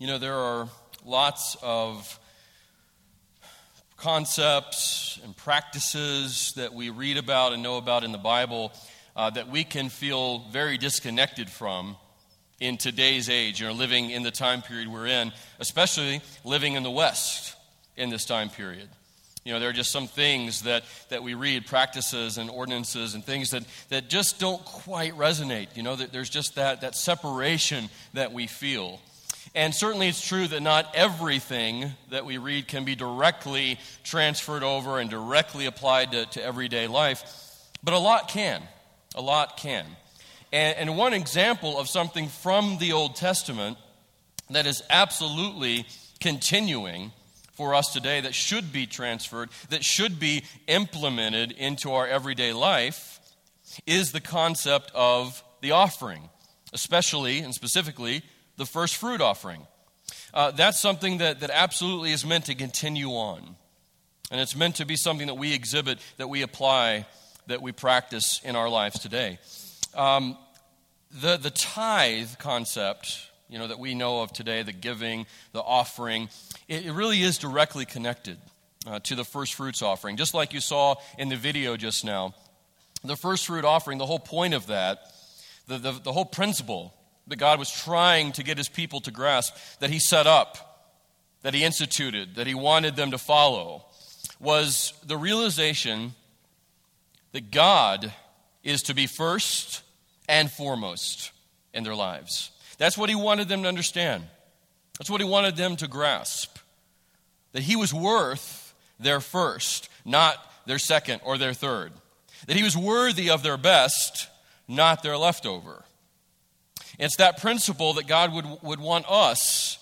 You know, there are lots of concepts and practices that we read about and know about in the Bible uh, that we can feel very disconnected from in today's age, you know, living in the time period we're in, especially living in the West in this time period. You know, there are just some things that, that we read, practices and ordinances and things that, that just don't quite resonate. You know, there's just that, that separation that we feel. And certainly it's true that not everything that we read can be directly transferred over and directly applied to, to everyday life, but a lot can. A lot can. And, and one example of something from the Old Testament that is absolutely continuing for us today that should be transferred, that should be implemented into our everyday life, is the concept of the offering, especially and specifically the first fruit offering. Uh, that's something that, that absolutely is meant to continue on. And it's meant to be something that we exhibit, that we apply, that we practice in our lives today. Um, the, the tithe concept, you know, that we know of today, the giving, the offering, it, it really is directly connected uh, to the first fruits offering. Just like you saw in the video just now. The first fruit offering, the whole point of that, the, the, the whole principle that God was trying to get his people to grasp, that he set up, that he instituted, that he wanted them to follow, was the realization that God is to be first and foremost in their lives. That's what he wanted them to understand. That's what he wanted them to grasp. That he was worth their first, not their second or their third. That he was worthy of their best, not their leftover. It's that principle that God would, would want us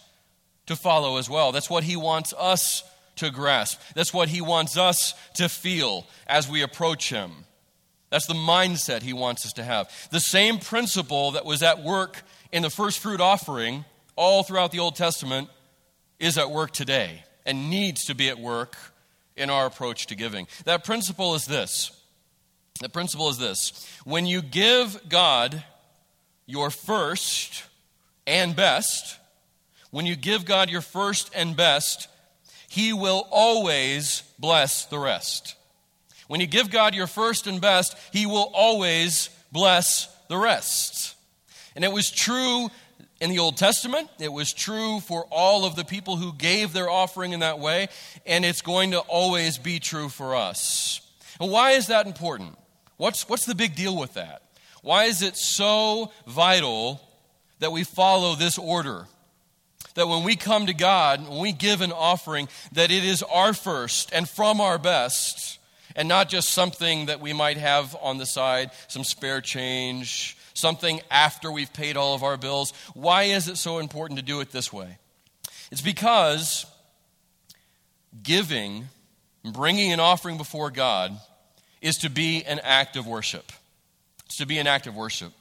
to follow as well. That's what He wants us to grasp. That's what He wants us to feel as we approach Him. That's the mindset He wants us to have. The same principle that was at work in the first fruit offering all throughout the Old Testament is at work today and needs to be at work in our approach to giving. That principle is this. The principle is this. When you give God your first and best, when you give God your first and best, He will always bless the rest. When you give God your first and best, He will always bless the rest. And it was true in the Old Testament, it was true for all of the people who gave their offering in that way, and it's going to always be true for us. And why is that important? What's, what's the big deal with that? Why is it so vital that we follow this order? That when we come to God, when we give an offering, that it is our first and from our best, and not just something that we might have on the side, some spare change, something after we've paid all of our bills. Why is it so important to do it this way? It's because giving, bringing an offering before God, is to be an act of worship. It's to be an act of worship.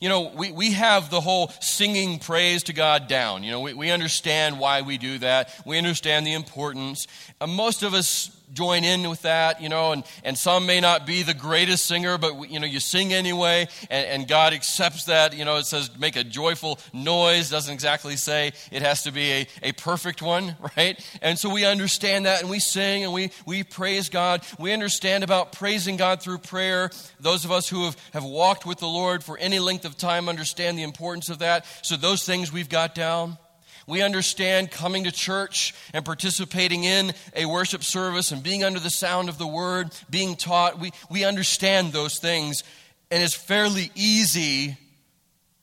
You know, we, we have the whole singing praise to God down. You know, we, we understand why we do that. We understand the importance. Uh, most of us join in with that, you know, and, and some may not be the greatest singer, but, you know, you sing anyway, and, and God accepts that. You know, it says make a joyful noise, doesn't exactly say it has to be a, a perfect one, right? And so we understand that, and we sing and we, we praise God. We understand about praising God through prayer. Those of us who have, have walked with the Lord for any length of time understand the importance of that. So those things we've got down. We understand coming to church and participating in a worship service and being under the sound of the word, being taught. We, we understand those things, and it's fairly easy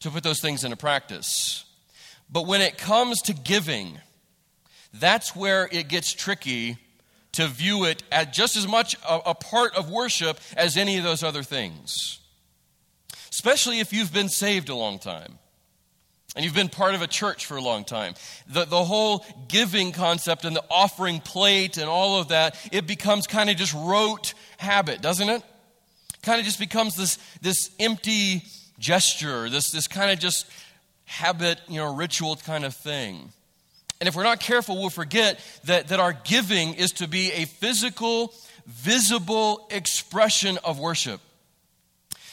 to put those things into practice. But when it comes to giving, that's where it gets tricky to view it as just as much a, a part of worship as any of those other things. Especially if you've been saved a long time and you've been part of a church for a long time, the, the whole giving concept and the offering plate and all of that, it becomes kind of just rote habit, doesn't it? Kind of just becomes this, this empty gesture, this, this kind of just habit, you know, ritual kind of thing. And if we're not careful, we'll forget that, that our giving is to be a physical, visible expression of worship.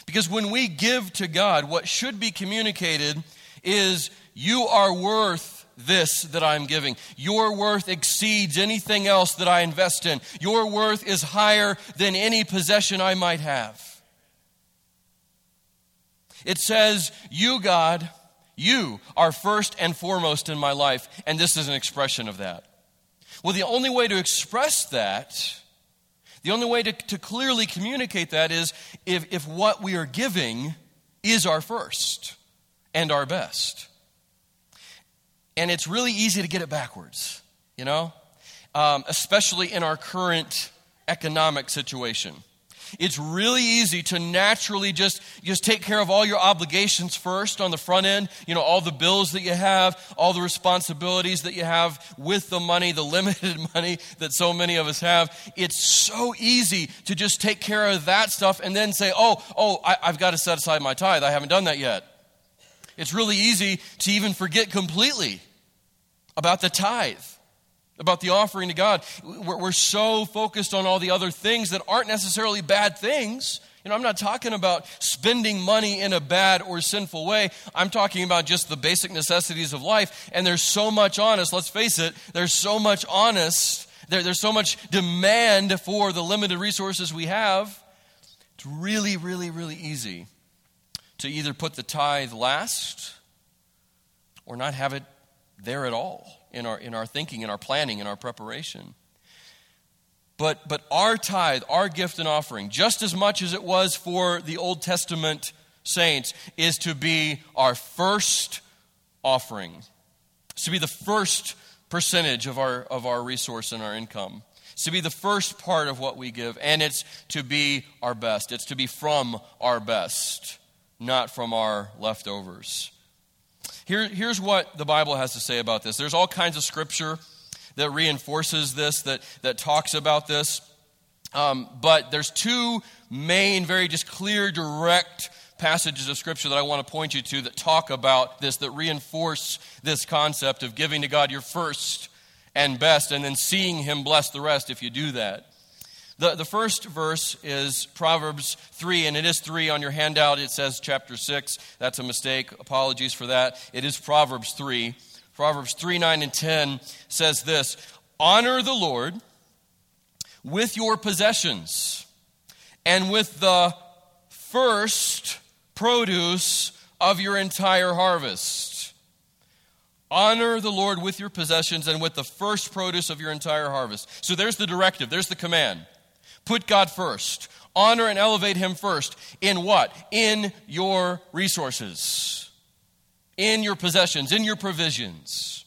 Because when we give to God, what should be communicated is you are worth this that I'm giving. Your worth exceeds anything else that I invest in. Your worth is higher than any possession I might have. It says, You, God, you are first and foremost in my life, and this is an expression of that. Well, the only way to express that, the only way to, to clearly communicate that is if, if what we are giving is our first and our best. And it's really easy to get it backwards, you know, um, especially in our current economic situation. It's really easy to naturally just, just take care of all your obligations first on the front end. You know, all the bills that you have, all the responsibilities that you have with the money, the limited money that so many of us have. It's so easy to just take care of that stuff and then say, oh, oh, I, I've got to set aside my tithe. I haven't done that yet. It's really easy to even forget completely about the tithe about the offering to God. We're, so focused on all the other things that aren't necessarily bad things. You know, I'm not talking about spending money in a bad or sinful way. I'm talking about just the basic necessities of life. And there's so much on us, let's face it, there's so much on us, there, there's so much demand for the limited resources we have. It's really, really, really easy to either put the tithe last or not have it there at all in our, in our thinking, in our planning, in our preparation. But, but our tithe, our gift and offering, just as much as it was for the Old Testament saints, is to be our first offering. It's to be the first percentage of our, of our resource and our income. It's to be the first part of what we give, and it's to be our best. It's to be from our best, not from our leftovers. Here, here's what the Bible has to say about this. There's all kinds of scripture that reinforces this, that, that talks about this. Um, but there's two main, very just clear, direct passages of scripture that I want to point you to that talk about this, that reinforce this concept of giving to God your first and best, and then seeing Him bless the rest if you do that. The, the first verse is Proverbs 3, and it is 3 on your handout. It says chapter 6. That's a mistake. Apologies for that. It is Proverbs 3. Proverbs 3, 9, and 10 says this Honor the Lord with your possessions and with the first produce of your entire harvest. Honor the Lord with your possessions and with the first produce of your entire harvest. So there's the directive, there's the command. Put God first. Honor and elevate Him first. In what? In your resources, in your possessions, in your provisions.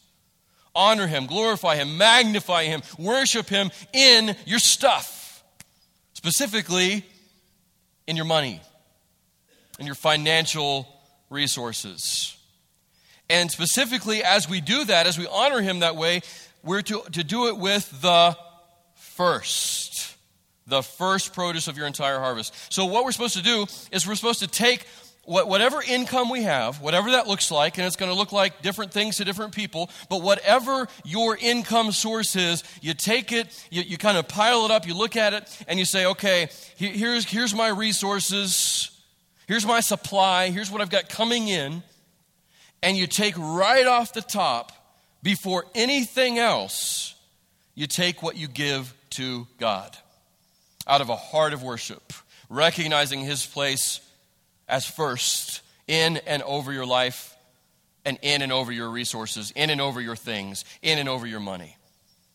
Honor Him, glorify Him, magnify Him, worship Him in your stuff. Specifically, in your money, in your financial resources. And specifically, as we do that, as we honor Him that way, we're to, to do it with the first the first produce of your entire harvest. So, what we're supposed to do is we're supposed to take whatever income we have, whatever that looks like, and it's going to look like different things to different people, but whatever your income source is, you take it, you, you kind of pile it up, you look at it, and you say, okay, here's, here's my resources, here's my supply, here's what I've got coming in, and you take right off the top, before anything else, you take what you give to God out of a heart of worship, recognizing His place as first in and over your life, and in and over your resources, in and over your things, in and over your money.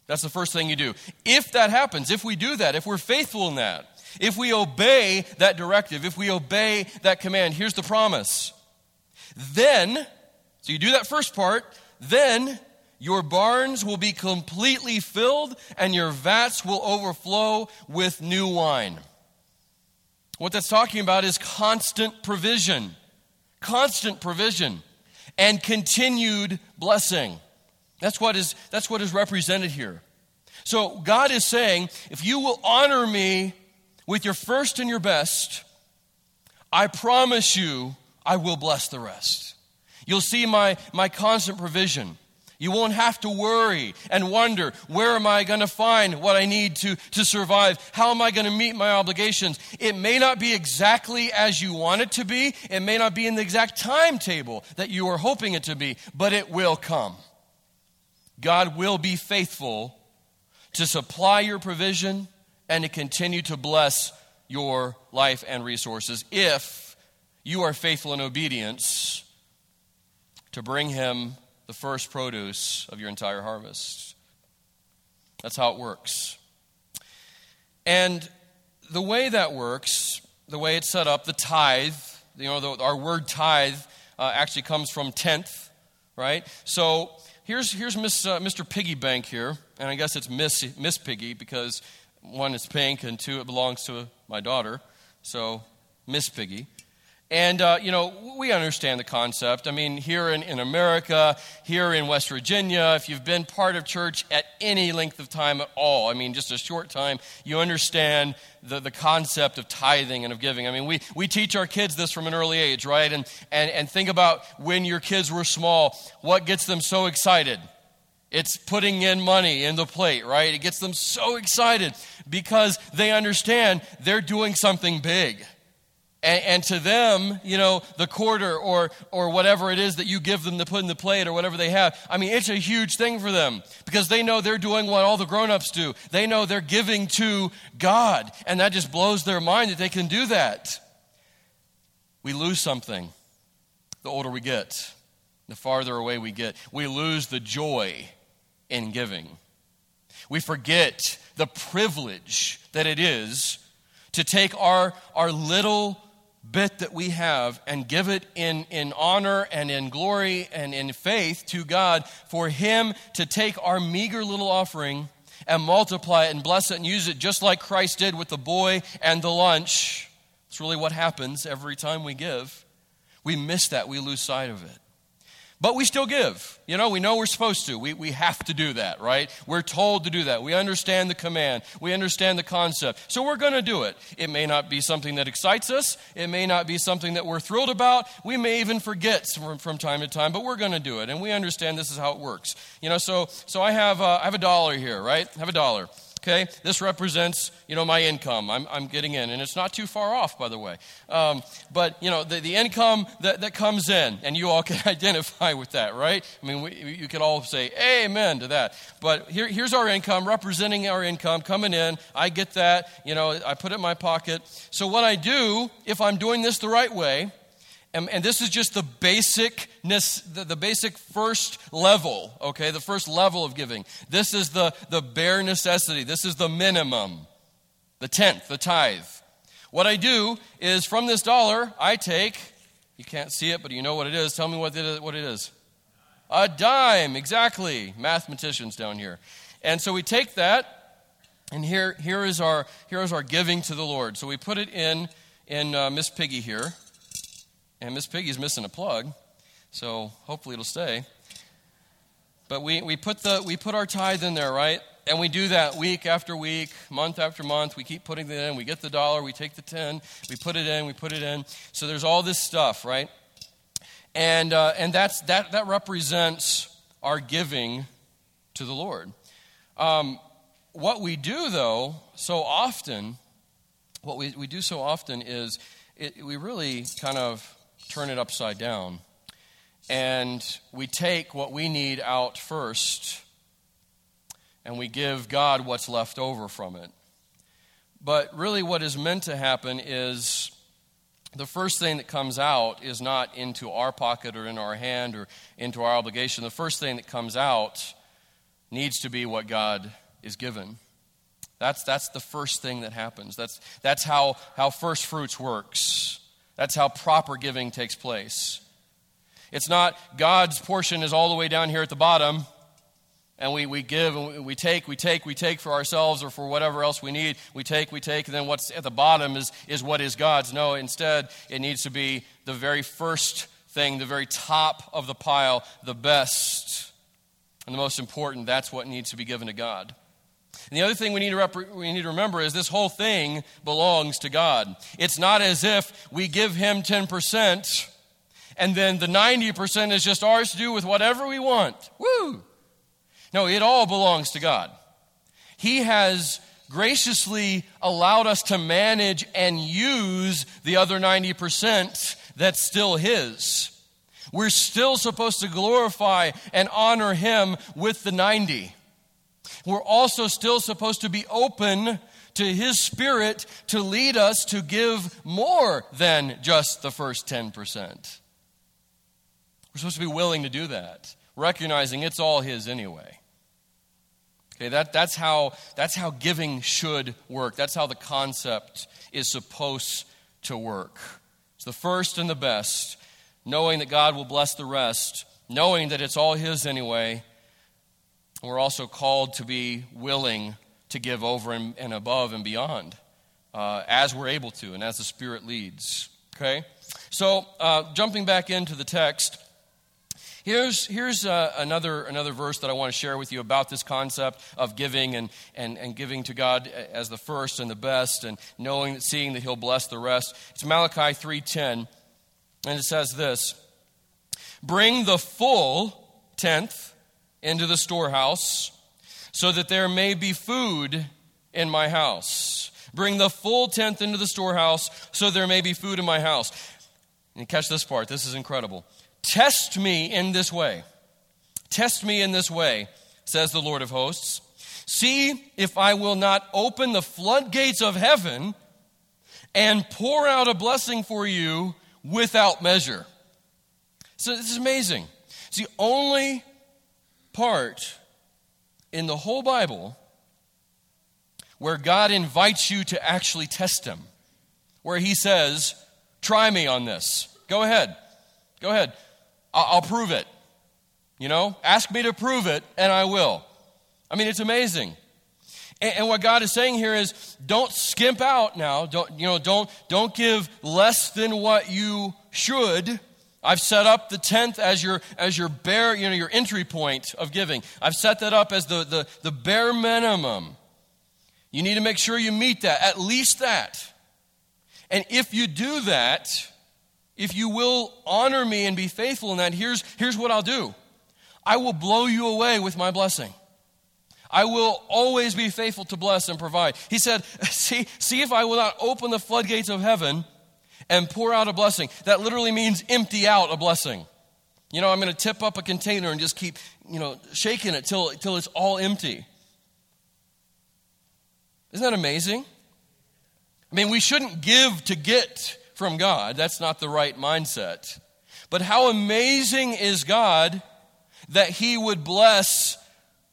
That's the first thing you do. If that happens, if we do that, if we're faithful in that, if we obey that directive, if we obey that command, here's the promise. Then, so you do that first part, then your barns will be completely filled, and your vats will overflow with new wine. What that's talking about is constant provision, constant provision, and continued blessing. That's what is, that's what is represented here. So God is saying, if you will honor me with your first and your best, I promise you I will bless the rest. You'll see my, my constant provision. You won't have to worry and wonder where am I going to find what I need to, to survive? How am I going to meet my obligations? It may not be exactly as you want it to be. It may not be in the exact timetable that you are hoping it to be, but it will come. God will be faithful to supply your provision and to continue to bless your life and resources if you are faithful in obedience to bring Him the first produce of your entire harvest. That's how it works. And the way that works, the way it's set up, the tithe, you know, the, our word tithe uh, actually comes from tenth, right? So here's, here's Miss, uh, Mr. Piggy Bank here, and I guess it's Miss, Miss Piggy because one, it's pink, and two, it belongs to my daughter. So, Miss Piggy. And, uh, you know, we understand the concept. I mean, here in, in America, here in West Virginia, if you've been part of church at any length of time at all, I mean, just a short time, you understand the, the concept of tithing and of giving. I mean, we, we teach our kids this from an early age, right? And, and, and think about when your kids were small, what gets them so excited? It's putting in money in the plate, right? It gets them so excited because they understand they're doing something big and, and, to them, you know, the quarter or, or whatever it is that you give them to put in the plate or whatever they have, I mean, it's a huge thing for them because they know they're doing what all the grown ups do. They know they're giving to God, and that just blows their mind that they can do that. We lose something the older we get, the farther away we get. We lose the joy in giving. We forget the privilege that it is to take our, our little bit that we have and give it in, in honor and in glory and in faith to God for Him to take our meager little offering and multiply it and bless it and use it just like Christ did with the boy and the lunch. It's really what happens every time we give. We miss that, we lose sight of it. But we still give. You know, we know we're supposed to. We, we have to do that, right? We're told to do that. We understand the command. We understand the concept. So we're going to do it. It may not be something that excites us. It may not be something that we're thrilled about. We may even forget from, from time to time, but we're going to do it. And we understand this is how it works. You know, so, so I, have, uh, I have a dollar here, right? I have a dollar okay? This represents you know my income. I'm, I'm getting in. And it's not too far off by the way. Um, but you know the, the income that, that comes in and you all can identify with that right? I mean we, you could all say amen to that. But here, here's our income representing our income coming in. I get that. You know i put it in my pocket. So what i do if i'm doing this the right way and, and this is just the basicness, the, the basic first level, okay, the first level of giving. This is the, the bare necessity. This is the minimum, the tenth, the tithe. What I do is from this dollar, I take, you can't see it, but you know what it is. Tell me what it is. What it is. A dime, exactly. Mathematicians down here. And so we take that, and here, here, is, our, here is our giving to the Lord. So we put it in, in uh, Miss Piggy here. And Miss Piggy's missing a plug, so hopefully it'll stay. But we, we, put the, we put our tithe in there, right? And we do that week after week, month after month. We keep putting it in. We get the dollar, we take the 10, we put it in, we put it in. So there's all this stuff, right? And, uh, and that's, that, that represents our giving to the Lord. Um, what we do, though, so often, what we, we do so often is it, we really kind of turn it upside down. And we take what we need out first, and we give God what's left over from it. But really, what is meant to happen is the first thing that comes out is not into our pocket or in our hand or into our obligation. The first thing that comes out needs to be what God is given. That's, that's the first thing that happens. That's, that's how, how first fruits works. That's how proper giving takes place. It's not God's portion is all the way down here at the bottom, and we, we give and we take, we take, we take for ourselves or for whatever else we need. We take, we take, and then what's at the bottom is, is what is God's. No, instead, it needs to be the very first thing, the very top of the pile, the best and the most important. That's what needs to be given to God. And the other thing we need, to rep- we need to remember is this whole thing belongs to God. It's not as if we give Him 10% and then the 90% is just ours to do with whatever we want. Woo! No, it all belongs to God. He has graciously allowed us to manage and use the other 90% that's still His. We're still supposed to glorify and honor Him with the 90. We're also still supposed to be open to His Spirit to lead us to give more than just the first 10%. We're supposed to be willing to do that, recognizing it's all His anyway. Okay, that, that's, how, that's how giving should work. That's how the concept is supposed to work. It's the first and the best, knowing that God will bless the rest, knowing that it's all His anyway. We're also called to be willing to give over and, and above and beyond uh, as we're able to and as the Spirit leads. Okay? So, uh, jumping back into the text, Here's, here's uh, another, another verse that I want to share with you about this concept of giving and, and, and giving to God as the first and the best and knowing, seeing that He'll bless the rest. It's Malachi 3.10, and it says this, Bring the full tenth into the storehouse so that there may be food in my house. Bring the full tenth into the storehouse so there may be food in my house. And catch this part, this is incredible. Test me in this way. Test me in this way, says the Lord of hosts. See if I will not open the floodgates of heaven and pour out a blessing for you without measure. So this is amazing. See, only part in the whole Bible where God invites you to actually test Him, where He says, Try me on this. Go ahead. Go ahead. I'll prove it. You know, ask me to prove it, and I will. I mean, it's amazing. And, what God is saying here is, don't skimp out now. Don't you know? Don't don't give less than what you should. I've set up the tenth as your as your bare you know your entry point of giving. I've set that up as the the, the bare minimum. You need to make sure you meet that, at least that. And if you do that, if you will honor me and be faithful in that, here's, here's what I'll do I will blow you away with my blessing. I will always be faithful to bless and provide. He said, see, see if I will not open the floodgates of heaven and pour out a blessing. That literally means empty out a blessing. You know, I'm going to tip up a container and just keep, you know, shaking it till, till it's all empty. Isn't that amazing? I mean, we shouldn't give to get from God. That's not the right mindset. But how amazing is God that He would bless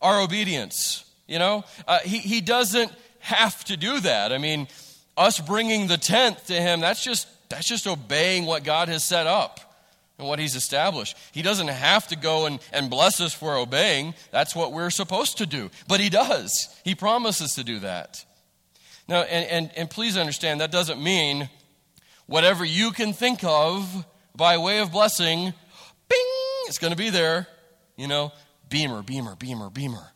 our obedience? You know, uh, he, he doesn't have to do that. I mean, us bringing the tenth to Him, that's just, that's just obeying what God has set up and what He's established. He doesn't have to go and, and bless us for obeying. That's what we're supposed to do. But He does. He promises to do that. Now, and, and, and please understand, that doesn't mean whatever you can think of by way of blessing, bing, it's going to be there. You know, beamer, beamer, beamer, beamer.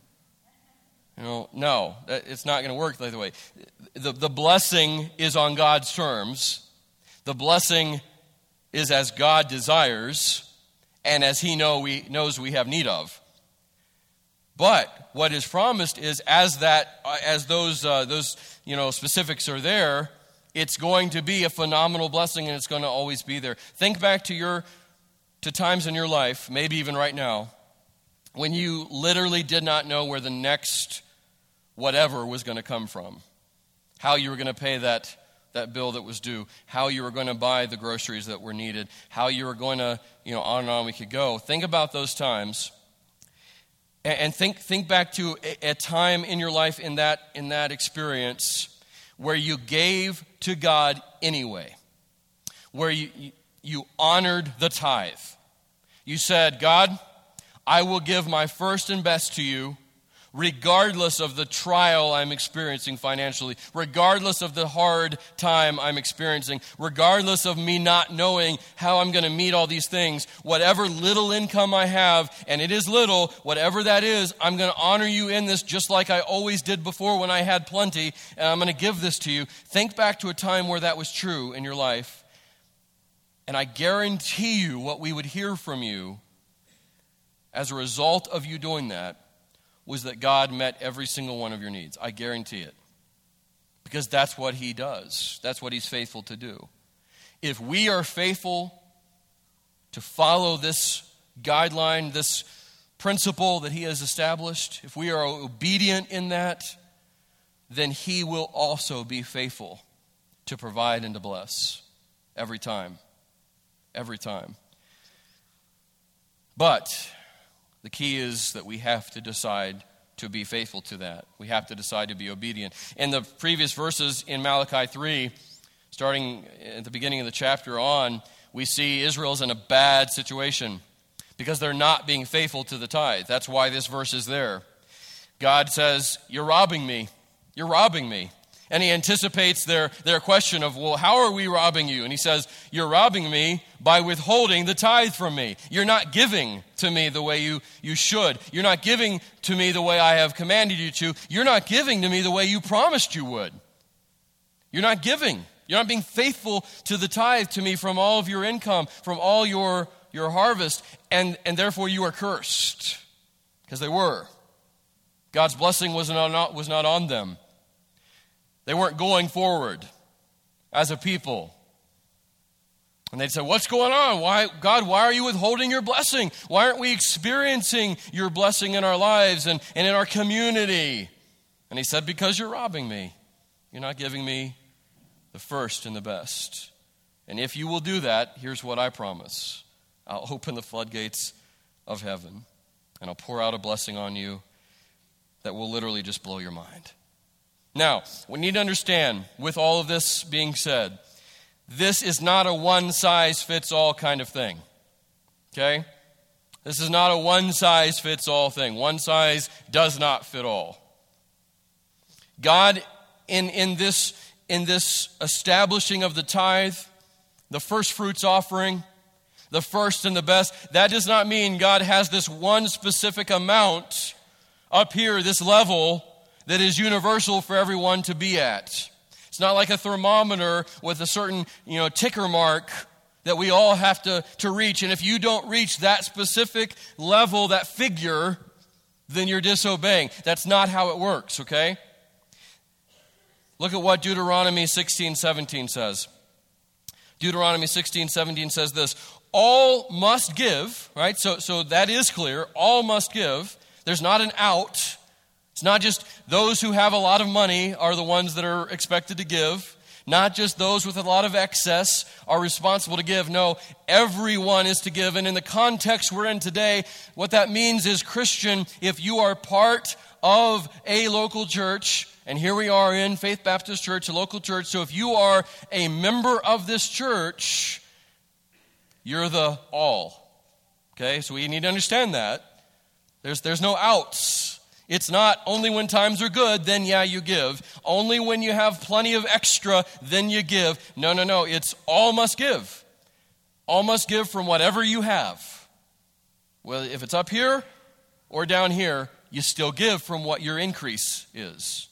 You know, no, it's not going to work that way. The, the blessing is on God's terms. The blessing is as God desires and as He know we, knows we have need of. But what is promised is as that as those uh, those you know specifics are there, it's going to be a phenomenal blessing and it's going to always be there. Think back to your to times in your life, maybe even right now, when you literally did not know where the next whatever was going to come from. How you were going to pay that that bill that was due, how you were going to buy the groceries that were needed, how you were going to, you know, on and on we could go. Think about those times. And think, think back to a, time in your life in that, in that experience where you gave to God anyway, where you, you honored the tithe. You said, God, I will give my first and best to you regardless of the trial I'm experiencing financially, regardless of the hard time I'm experiencing, regardless of me not knowing how I'm going to meet all these things, whatever little income I have, and it is little, whatever that is, I'm going to honor you in this just like I always did before when I had plenty, and I'm going to give this to you. Think back to a time where that was true in your life. And I guarantee you what we would hear from you as a result of you doing that was that God met every single one of your needs. I guarantee it. Because that's what He does, that's what He's faithful to do. If we are faithful to follow this guideline, this principle that He has established, if we are obedient in that, then He will also be faithful to provide and to bless every time. Every time. But the key is that we have to decide to be faithful to that. We have to decide to be obedient. In the previous verses in Malachi 3, starting at the beginning of the chapter on, we see Israel's in a bad situation because they're not being faithful to the tithe. That's why this verse is there. God says, You're robbing me. You're robbing me. And he anticipates their, their question of, Well, how are we robbing you? And he says, You're robbing me by withholding the tithe from me. You're not giving to me the way you, you should. You're not giving to me the way I have commanded you to. You're not giving to me the way you promised you would. You're not giving. You're not being faithful to the tithe to me from all of your income, from all your your harvest, and, and therefore you are cursed. Because they were. God's blessing was not, was not on them. They weren't going forward as a people. And they'd say, What's going on? Why, God, why are you withholding your blessing? Why aren't we experiencing your blessing in our lives and, and in our community? And he said, Because you're robbing me. You're not giving me the first and the best. And if you will do that, here's what I promise I'll open the floodgates of heaven and I'll pour out a blessing on you that will literally just blow your mind. Now, we need to understand, with all of this being said, this is not a one size fits all kind of thing. Okay? This is not a one size fits all thing. One size does not fit all. God, in, in, this, in this establishing of the tithe, the first fruits offering, the first and the best. That does not mean God has this one specific amount up here, this level, that is universal for everyone to be at. It's not like a thermometer with a certain, you know, ticker mark that we all have to, to reach. And if you don't reach that specific level, that figure, then you're disobeying. That's not how it works, okay? Look at what Deuteronomy 16, 17 says. Deuteronomy 16, 17 says this all must give, right? So, so that is clear. All must give. There's not an out. It's not just those who have a lot of money are the ones that are expected to give. Not just those with a lot of excess are responsible to give. No, everyone is to give. And in the context we're in today, what that means is, Christian, if you are part of a local church, and here we are in Faith Baptist Church, a local church, so if you are a member of this church, you're the all. Okay, so we need to understand that. There's, there's no outs. It's not only when times are good, then yeah, you give. Only when you have plenty of extra, then you give. No, no, no. It's all must give. All must give from whatever you have. Well, if it's up here or down here, you still give from what your increase is.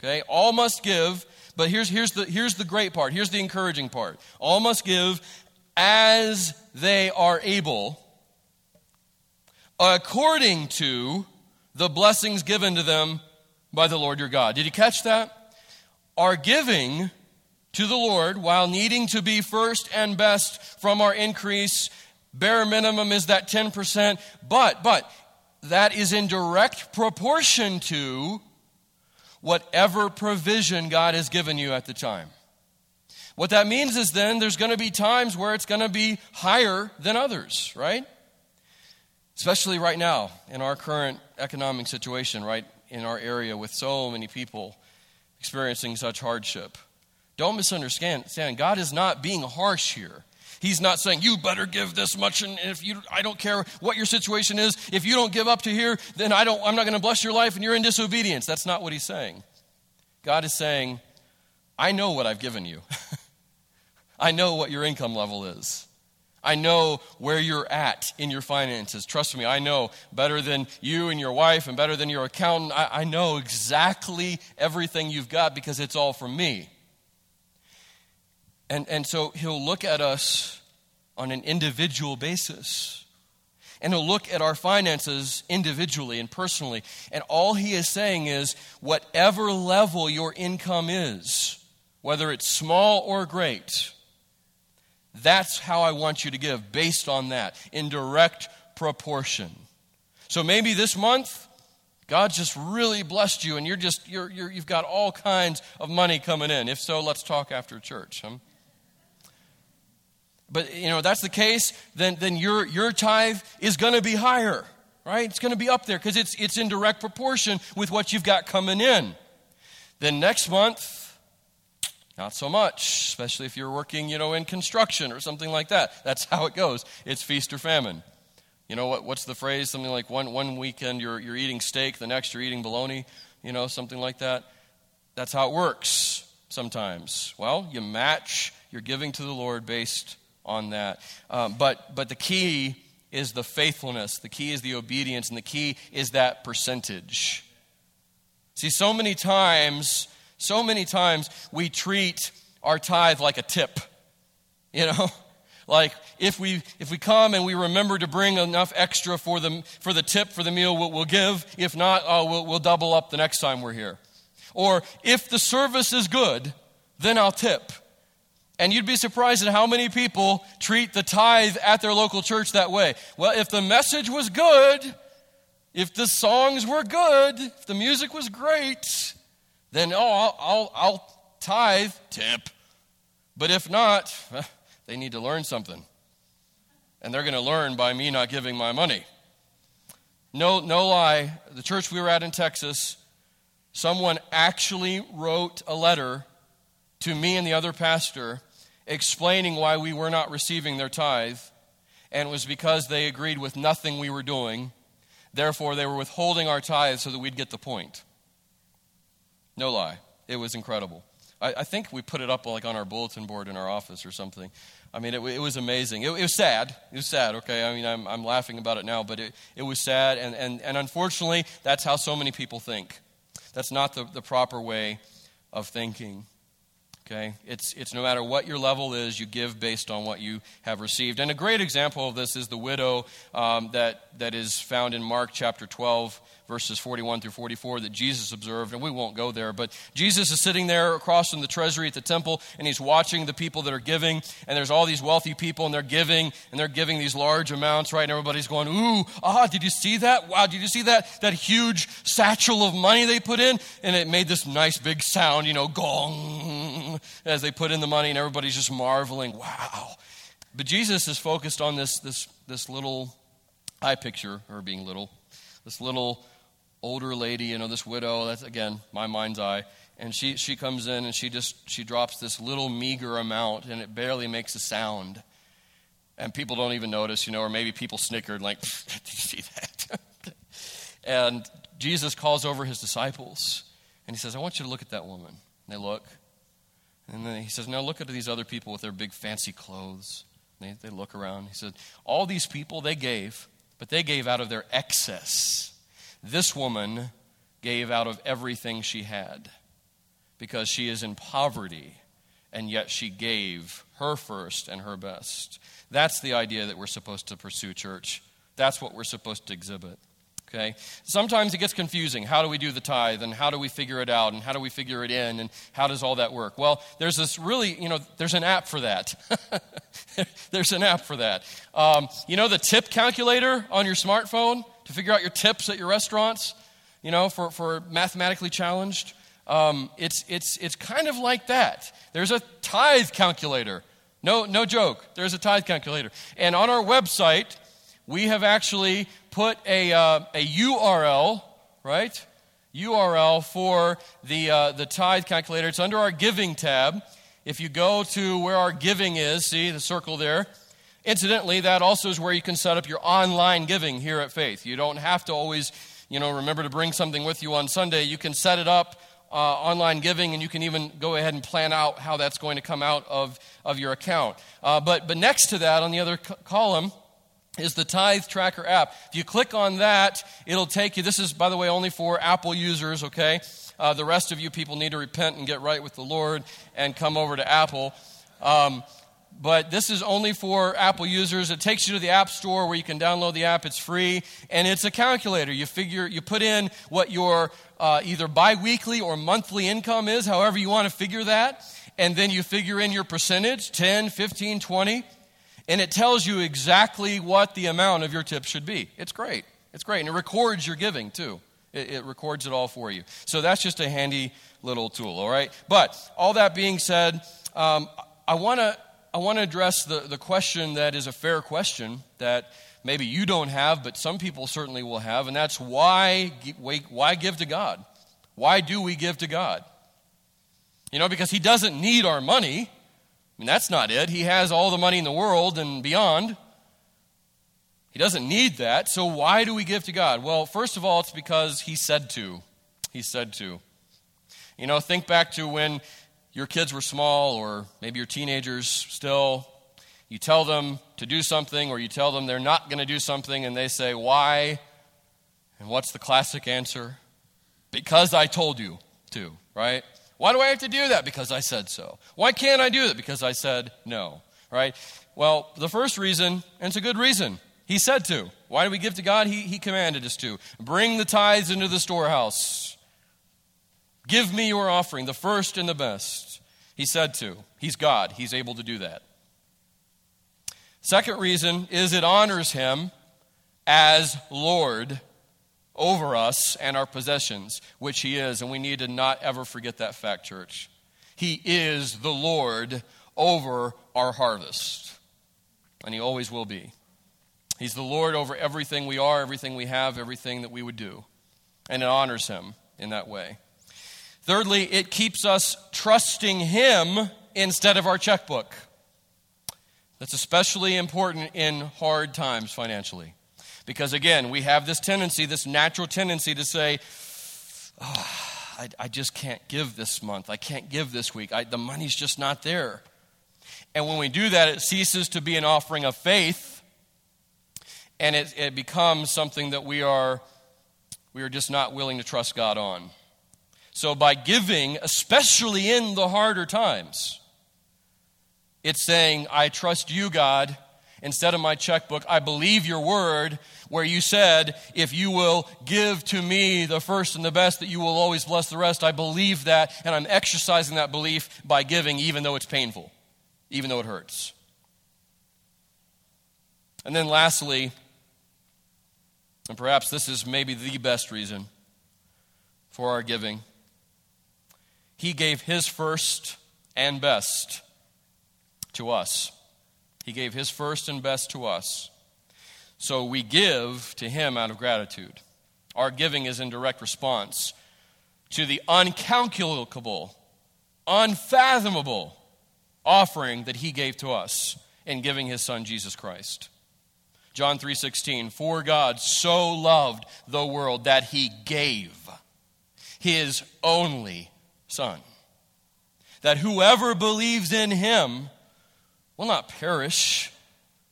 Okay? All must give, but here's, here's, the, here's the great part. Here's the encouraging part. All must give as they are able, according to the blessings given to them by the Lord your God. Did you catch that? Are giving to the Lord while needing to be first and best from our increase. Bare minimum is that 10%, but, but, that is in direct proportion to whatever provision God has given you at the time. What that means is then there's going to be times where it's going to be higher than others, right? Especially right now in our current economic situation, right in our area with so many people experiencing such hardship. Don't misunderstand. Stan, God is not being harsh here. He's not saying you better give this much, and if you, I don't care what your situation is. If you don't give up to here, then I don't. I'm not going to bless your life, and you're in disobedience. That's not what he's saying. God is saying, I know what I've given you. I know what your income level is. I know where you're at in your finances. Trust me, I know better than you and your wife and better than your accountant. I, I know exactly everything you've got because it's all from me. And, and so he'll look at us on an individual basis. And he'll look at our finances individually and personally. And all he is saying is whatever level your income is, whether it's small or great, That's how I want you to give, based on that, in direct proportion. So maybe this month, God just really blessed you and you're just, you're, you're, you've got all kinds of money coming in. If so, let's talk after church. Huh? But, you know, that's the case, then, then your, your tithe is going to be higher, right? It's going to be up there because it's, it's in direct proportion with what you've got coming in. Then next month, not so much, especially if you're working, you know, in construction or something like that. That's how it goes. It's feast or famine. You know what, what's the phrase? Something like one, one weekend you're, you're eating steak, the next you're eating bologna, you know, something like that. That's how it works sometimes. Well, you match your giving to the Lord based on that. Um, but, but the key is the faithfulness, the key is the obedience, and the key is that percentage. See, so many times, so many times we treat our tithe like a tip. You know? Like if we if we come and we remember to bring enough extra for the for the tip for the meal, we'll, we'll give. If not, uh, we'll, we'll double up the next time we're here. Or if the service is good, then I'll tip. And you'd be surprised at how many people treat the tithe at their local church that way. Well, if the message was good, if the songs were good, if the music was great, then oh, I'll, I'll, I'll tithe, tip. But if not, they need to learn something. And they're going to learn by me not giving my money. No, no lie, the church we were at in Texas, someone actually wrote a letter to me and the other pastor explaining why we were not receiving their tithe, and it was because they agreed with nothing we were doing. Therefore, they were withholding our tithe so that we'd get the point. No lie. It was incredible. I, I, think we put it up like on our bulletin board in our office or something. I mean, it, it was amazing. It, it, was sad. It was sad, okay? I mean, I'm, I'm laughing about it now, but it, it was sad. And, and, and unfortunately, that's how so many people think. That's not the, the proper way of thinking. Okay? It's, it's no matter what your level is, you give based on what you have received. And a great example of this is the widow um, that, that is found in Mark chapter 12, verses 41 through 44 that Jesus observed, and we won't go there, but Jesus is sitting there across from the treasury at the temple, and he's watching the people that are giving, and there's all these wealthy people, and they're giving, and they're giving these large amounts, right? And everybody's going, ooh, ah, did you see that? Wow, did you see that? That huge satchel of money they put in? And it made this nice big sound, you know, gong, as they put in the money, and everybody's just marveling, wow. But Jesus is focused on this, this, this little, I picture or being little, this little older lady, you know, this widow, that's again my mind's eye. And she, she comes in and she just she drops this little meager amount and it barely makes a sound. And people don't even notice, you know, or maybe people snickered like, did you see that? and Jesus calls over his disciples and he says, I want you to look at that woman. And they look. And then he says, Now look at these other people with their big fancy clothes. They, they look around. He said, All these people, they gave, but they gave out of their excess. This woman gave out of everything she had because she is in poverty, and yet she gave her first and her best. That's the idea that we're supposed to pursue, church. That's what we're supposed to exhibit. Okay? Sometimes it gets confusing. How do we do the tithe and how do we figure it out and how do we figure it in and how does all that work? Well, there's this really, you know, there's an app for that. there's an app for that. Um, you know the tip calculator on your smartphone? To figure out your tips at your restaurants, you know, for, for mathematically challenged. Um, it's, it's, it's kind of like that. There's a tithe calculator. No, no joke. There's a tithe calculator. And on our website, we have actually put a, uh, a URL, right? URL for the, uh, the tithe calculator. It's under our giving tab. If you go to where our giving is, see the circle there, Incidentally, that also is where you can set up your online giving here at Faith. You don't have to always, you know, remember to bring something with you on Sunday. You can set it up uh, online giving, and you can even go ahead and plan out how that's going to come out of, of your account. Uh, but, but next to that, on the other co- column, is the Tithe Tracker app. If you click on that, it'll take you. This is, by the way, only for Apple users, okay? Uh, the rest of you people need to repent and get right with the Lord and come over to Apple. Um, but this is only for Apple users. It takes you to the App Store where you can download the app. It's free, and it's a calculator. You figure, you put in what your uh, either biweekly or monthly income is, however you want to figure that, and then you figure in your percentage 10, 15, 20, and it tells you exactly what the amount of your tip should be. It's great. It's great. And it records your giving too. It, it records it all for you. So that's just a handy little tool, all right? But all that being said, um, I want to I want to address the, the question that is a fair question that maybe you don't have, but some people certainly will have, and that's why, why give to God? Why do we give to God? You know, because He doesn't need our money. I mean, that's not it. He has all the money in the world and beyond. He doesn't need that. So why do we give to God? Well, first of all, it's because He said to. He said to. You know, think back to when your kids were small, or maybe your teenagers still. You tell them to do something, or you tell them they're not going to do something, and they say, Why? And what's the classic answer? Because I told you to, right? Why do I have to do that? Because I said so. Why can't I do that? Because I said no, right? Well, the first reason, and it's a good reason, he said to. Why do we give to God? He, he commanded us to. Bring the tithes into the storehouse. Give me your offering, the first and the best. He said to. He's God. He's able to do that. Second reason is it honors him as Lord over us and our possessions, which he is. And we need to not ever forget that fact, church. He is the Lord over our harvest. And he always will be. He's the Lord over everything we are, everything we have, everything that we would do. And it honors him in that way. Thirdly, it keeps us trusting him instead of our checkbook. That's especially important in hard times financially. Because again, we have this tendency, this natural tendency to say, oh, I, I, just can't give this month. I can't give this week. I, the money's just not there. And when we do that, it ceases to be an offering of faith and it, it becomes something that we are, we are just not willing to trust God on. So, by giving, especially in the harder times, it's saying, I trust you, God, instead of my checkbook. I believe your word, where you said, If you will give to me the first and the best, that you will always bless the rest. I believe that, and I'm exercising that belief by giving, even though it's painful, even though it hurts. And then lastly, and perhaps this is maybe the best reason for our giving. He gave His first and best to us. He gave His first and best to us. So we give to Him out of gratitude. Our giving is in direct response to the uncalculable, unfathomable offering that He gave to us in giving His Son, Jesus Christ. John 3:16 For God so loved the world that he gave his only son that whoever believes in him will not perish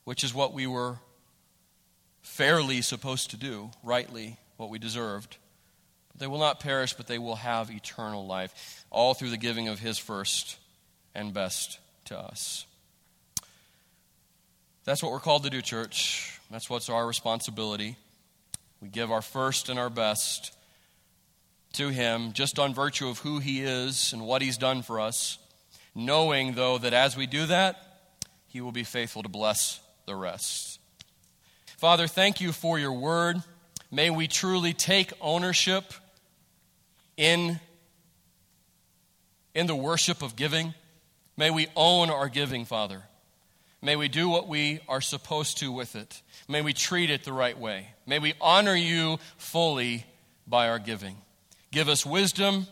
which is what we were fairly supposed to do rightly what we deserved they will not perish but they will have eternal life all through the giving of his first and best to us that's what we're called to do, church. That's what's our responsibility. We give our first and our best to Him just on virtue of who He is and what He's done for us, knowing, though, that as we do that, He will be faithful to bless the rest. Father, thank you for your word. May we truly take ownership in, in the worship of giving. May we own our giving, Father. May we do what we are supposed to with it. May we treat it the right way. May we honor you fully by our giving. Give us wisdom.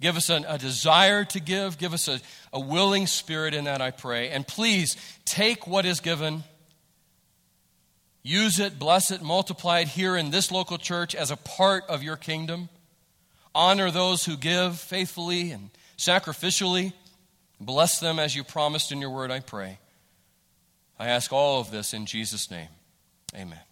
Give us an, a desire to give. Give us a, a willing spirit in that, I pray. And please take what is given, use it, bless it, multiply it here in this local church as a part of your kingdom. Honor those who give faithfully and sacrificially. Bless them as you promised in your word, I pray. I ask all of this in Jesus' name. Amen.